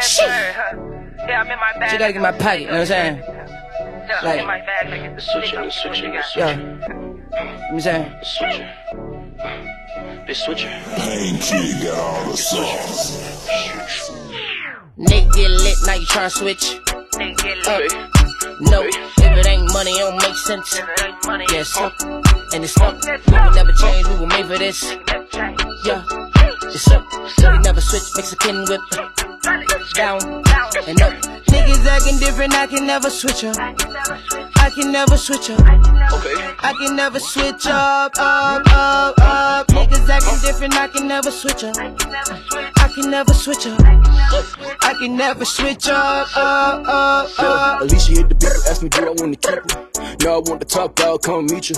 Shit. Yeah, I'm in my bag. She gotta get my pocket, you know what I'm saying? Yeah, I'm Like- in my bag. Like it's the Switch switch. it, switch it, switch Yeah. You know what I'm saying? Switcher. They switcher. Pain Kid got all the sauce. Nigga get lit, now you tryna switch. Nigga get Up. lit. No, if it ain't money, it don't make sense. If it ain't money, Yes, up. And it's up. We will never change, we were made for this. Yeah, it's up. So we never switch, Mexican whip. Down and up. Niggas acting different, I can never switch up. I can never switch up. Okay. I can never switch up, up, up, up. Niggas acting different, I can never switch up. I can never switch up. I can never switch up, up, up, up. Alicia hit the beat, asked me do I want to keep her. Now I want the top dog, come meet you.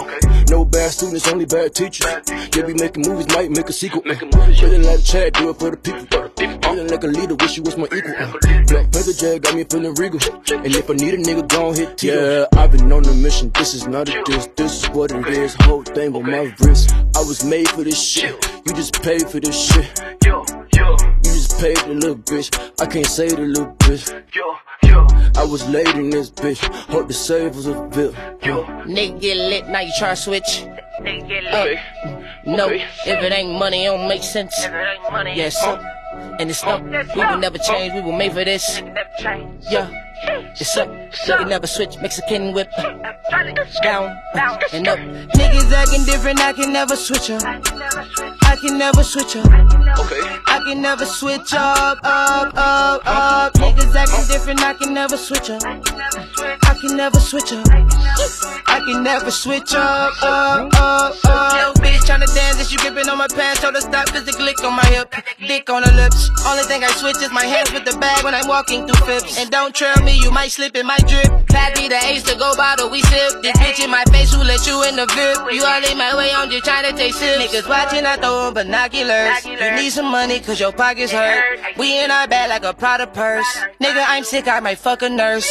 No bad students, only bad teachers. Yeah, be making movies, might make a sequel. Making movies, yeah. Feeling like Chad, do it for the people. Feeling like a leader, wish you was my equal. Uh. Black Panther Jag got me feeling regal. And if I need a nigga, gon' hit T. Yeah, I've been on a mission. This is not a diss, this is what it is. Whole thing on my wrist. I was made for this shit. You just paid for this shit. Yo, yo, You just paid the little bitch. I can't say the little bitch. yo, yo, I was late in this bitch. Hope the save was a bill. yo. Nigga get lit, now you tryna switch. Nigga get Up. lit. No, Okay. if it ain't money, it don't make sense. If it ain't money, Yes, up. Uh. And it's up. We will never change, we were made for this. Yeah, it's up. We can never switch, Mexican whip. Down and up. Niggas acting different, I can never switch up. I can never switch up. Okay. I can never switch up, up, up, up. Niggas acting different, I can never switch up. I can never switch up. I can never switch up, up, up, up. Pants. Told her stop, cause the glick on my hip, dick on her lips. Only thing I switch is my hands with the bag when I'm walking through flips. And don't trail me, you might slip in my drip. Pack me the ace to go bottle, we sip. This bitch in my face, who let you in the VIP? You all in my way, I'm just to take sips. Niggas watching, I throw 'em binoculars. You need some money, cause your pockets hurt. We in our bag like a Prada purse. Nigga, I'm sick, I might fuck a nurse.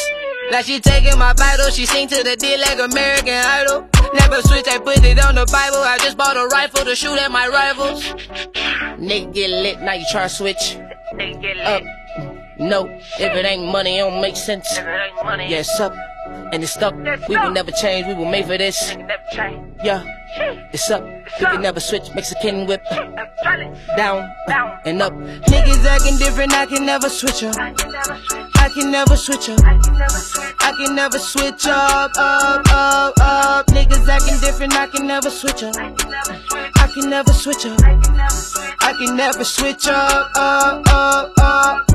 Like she taking my vital, she sing to the deal like American Idol. Never switch, I put it on the Bible. I just bought a rifle to shoot at my rivals. Nigga get lit, now you try to switch Nigga get lit. up. No, if it ain't money, it don't make sense. If it ain't money, Yeah, it's up and it's stuck. We will never change, we were made for this. Yeah, it's up. We can never switch, Mexican whip. Down Down. and up. Niggas acting different, I can never switch up. I can never switch. Up. I can never switch. Up, up, up, up. Niggas acting different, I can never switch up. I can never switch. Up. I can never switch. Switch up, up, up,